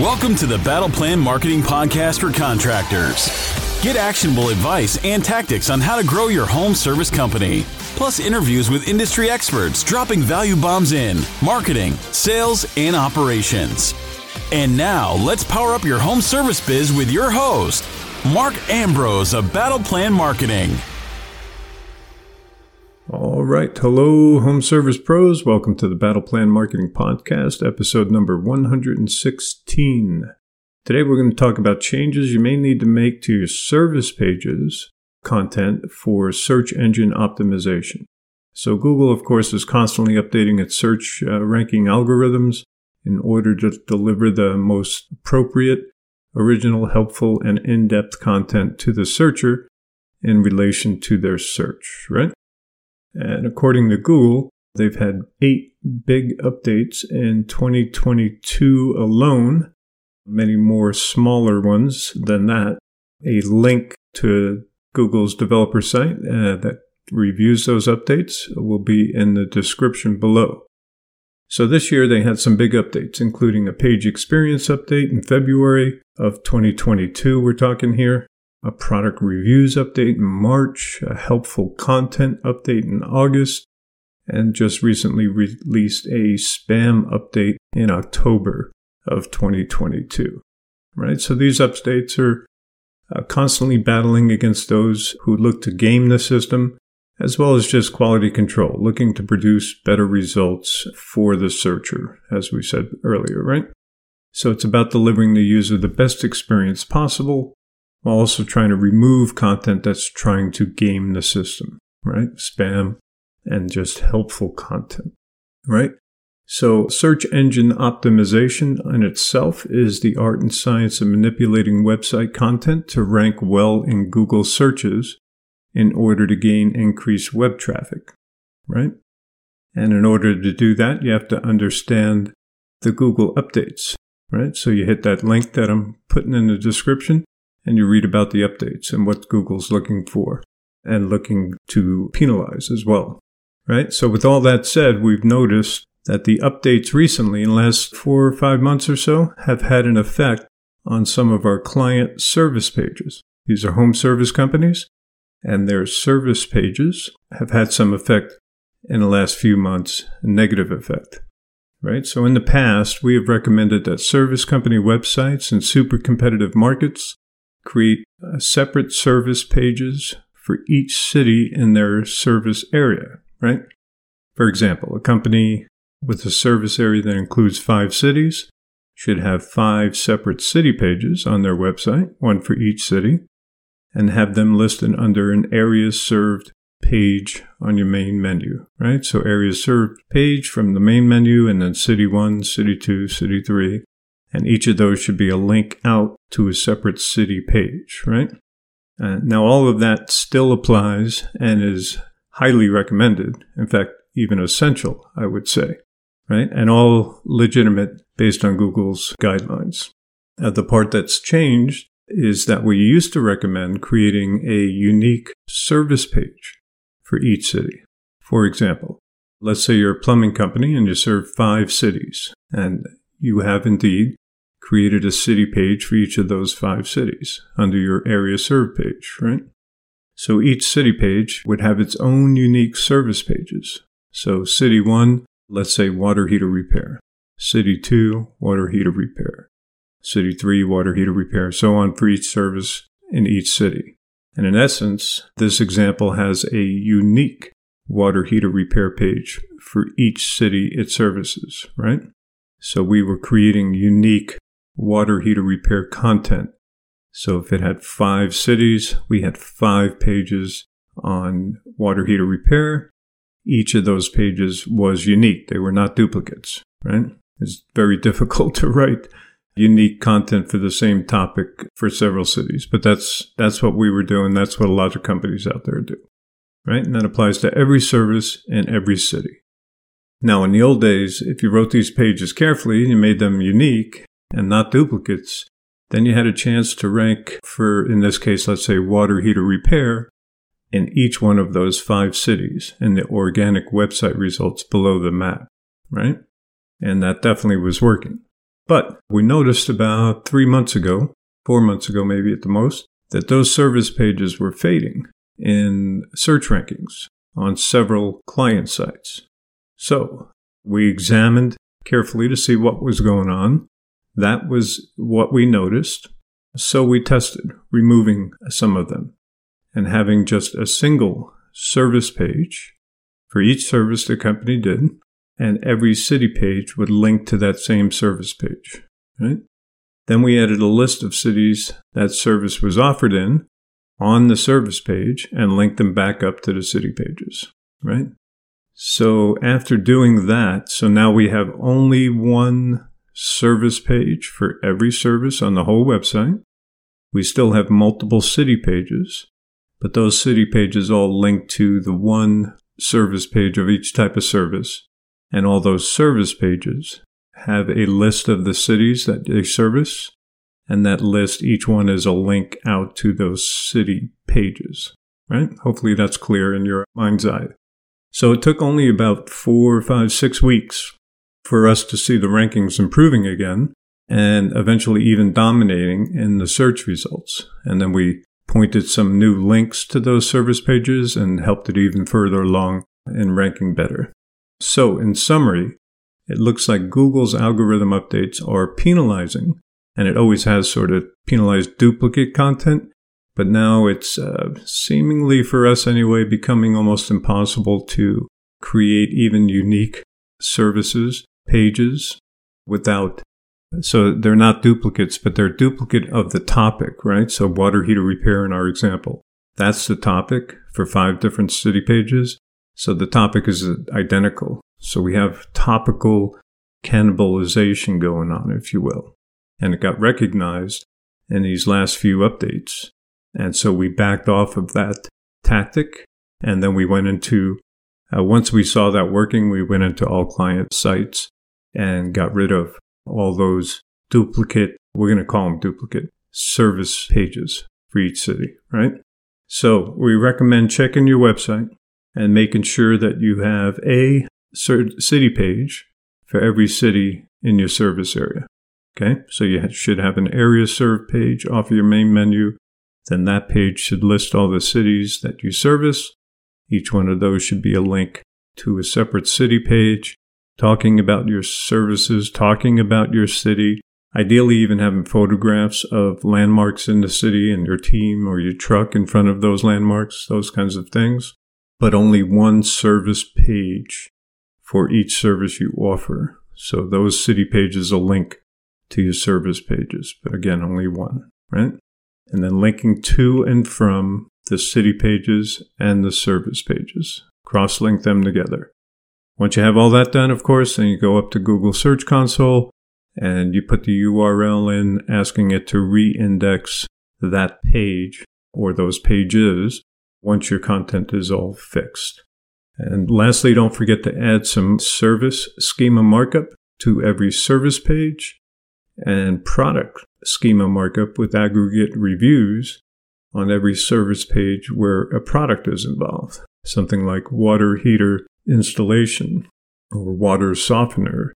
Welcome to the Battle Plan Marketing Podcast for contractors. Get actionable advice and tactics on how to grow your home service company, plus interviews with industry experts dropping value bombs in marketing, sales, and operations. And now, let's power up your home service biz with your host, Mark Ambrose of Battle Plan Marketing. All right. Hello, home service pros. Welcome to the Battle Plan Marketing Podcast, episode number 116. Today, we're going to talk about changes you may need to make to your service pages content for search engine optimization. So, Google, of course, is constantly updating its search uh, ranking algorithms in order to deliver the most appropriate, original, helpful, and in depth content to the searcher in relation to their search, right? And according to Google, they've had eight big updates in 2022 alone, many more smaller ones than that. A link to Google's developer site uh, that reviews those updates will be in the description below. So this year they had some big updates, including a page experience update in February of 2022. We're talking here a product reviews update in March, a helpful content update in August, and just recently released a spam update in October of 2022. Right? So these updates are uh, constantly battling against those who look to game the system, as well as just quality control, looking to produce better results for the searcher, as we said earlier, right? So it's about delivering the user the best experience possible while also trying to remove content that's trying to game the system, right? Spam and just helpful content, right? So search engine optimization in itself is the art and science of manipulating website content to rank well in Google searches in order to gain increased web traffic, right? And in order to do that, you have to understand the Google updates, right? So you hit that link that I'm putting in the description and you read about the updates and what Google's looking for and looking to penalize as well. Right? So with all that said, we've noticed that the updates recently in the last four or five months or so have had an effect on some of our client service pages. These are home service companies and their service pages have had some effect in the last few months, a negative effect. Right? So in the past, we have recommended that service company websites in super competitive markets create uh, separate service pages for each city in their service area, right? For example, a company with a service area that includes five cities should have five separate city pages on their website, one for each city, and have them listed under an areas served page on your main menu, right? So areas served page from the main menu and then city one, city two, city three, and each of those should be a link out to a separate city page, right? Uh, now, all of that still applies and is highly recommended. In fact, even essential, I would say, right? And all legitimate based on Google's guidelines. The part that's changed is that we used to recommend creating a unique service page for each city. For example, let's say you're a plumbing company and you serve five cities, and you have indeed created a city page for each of those five cities under your area served page, right? So each city page would have its own unique service pages. So city one, let's say water heater repair. City two, water heater repair. City three, water heater repair, so on for each service in each city. And in essence, this example has a unique water heater repair page for each city it services, right? So we were creating unique water heater repair content. So if it had five cities, we had five pages on water heater repair. Each of those pages was unique. They were not duplicates, right? It's very difficult to write unique content for the same topic for several cities, but that's, that's what we were doing. That's what a lot of companies out there do, right? And that applies to every service in every city. Now, in the old days, if you wrote these pages carefully and you made them unique, and not duplicates, then you had a chance to rank for, in this case, let's say water heater repair in each one of those five cities in the organic website results below the map, right? And that definitely was working. But we noticed about three months ago, four months ago, maybe at the most, that those service pages were fading in search rankings on several client sites. So we examined carefully to see what was going on. That was what we noticed. So we tested removing some of them and having just a single service page for each service the company did, and every city page would link to that same service page. Right? Then we added a list of cities that service was offered in on the service page and linked them back up to the city pages. Right? So after doing that, so now we have only one service page for every service on the whole website. We still have multiple city pages, but those city pages all link to the one service page of each type of service. And all those service pages have a list of the cities that they service. And that list, each one is a link out to those city pages, right? Hopefully that's clear in your mind's eye. So it took only about four, five, six weeks for us to see the rankings improving again and eventually even dominating in the search results. And then we pointed some new links to those service pages and helped it even further along in ranking better. So, in summary, it looks like Google's algorithm updates are penalizing, and it always has sort of penalized duplicate content, but now it's uh, seemingly, for us anyway, becoming almost impossible to create even unique services, pages, without so they're not duplicates, but they're duplicate of the topic, right? So water heater repair in our example. That's the topic for five different city pages. So the topic is identical. So we have topical cannibalization going on, if you will. And it got recognized in these last few updates. And so we backed off of that tactic. And then we went into, uh, once we saw that working, we went into all client sites and got rid of all those duplicate, we're going to call them duplicate service pages for each city, right? So we recommend checking your website and making sure that you have a city page for every city in your service area. Okay, so you should have an area served page off of your main menu. Then that page should list all the cities that you service. Each one of those should be a link to a separate city page talking about your services, talking about your city, ideally even having photographs of landmarks in the city and your team or your truck in front of those landmarks, those kinds of things, but only one service page for each service you offer. So those city pages will link to your service pages, but again, only one, right? And then linking to and from the city pages and the service pages. Cross link them together. Once you have all that done, of course, then you go up to Google Search Console and you put the URL in asking it to re-index that page or those pages once your content is all fixed. And lastly, don't forget to add some service schema markup to every service page and product schema markup with aggregate reviews on every service page where a product is involved. Something like water heater installation or water softener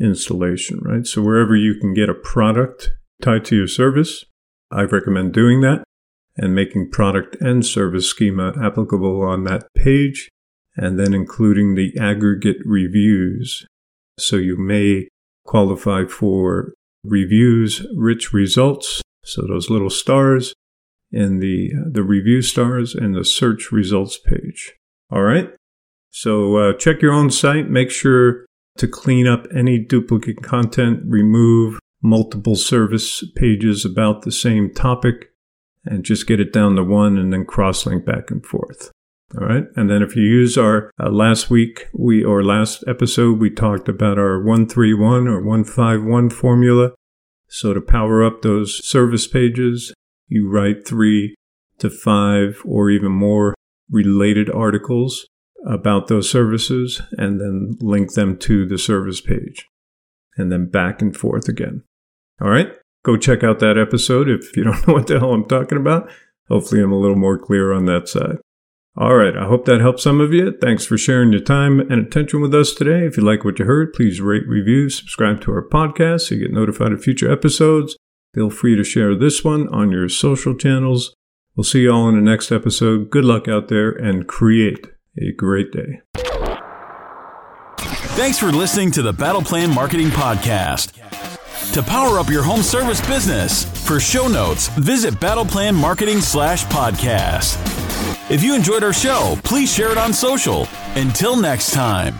installation, right? So wherever you can get a product tied to your service, I recommend doing that and making product and service schema applicable on that page and then including the aggregate reviews. So you may qualify for reviews rich results. So those little stars in the, the review stars and the search results page. All right. So uh, check your own site. Make sure to clean up any duplicate content, remove multiple service pages about the same topic, and just get it down to one and then cross link back and forth. All right. And then if you use our uh, last week, we or last episode, we talked about our 131 or 151 formula. So to power up those service pages, you write three to five or even more related articles about those services and then link them to the service page and then back and forth again. All right. Go check out that episode if you don't know what the hell I'm talking about. Hopefully, I'm a little more clear on that side. All right, I hope that helped some of you. Thanks for sharing your time and attention with us today. If you like what you heard, please rate, review, subscribe to our podcast so you get notified of future episodes. Feel free to share this one on your social channels. We'll see you all in the next episode. Good luck out there and create a great day. Thanks for listening to the Battle Plan Marketing Podcast. To power up your home service business, for show notes, visit Battle Plan Marketing slash podcast. If you enjoyed our show, please share it on social. Until next time.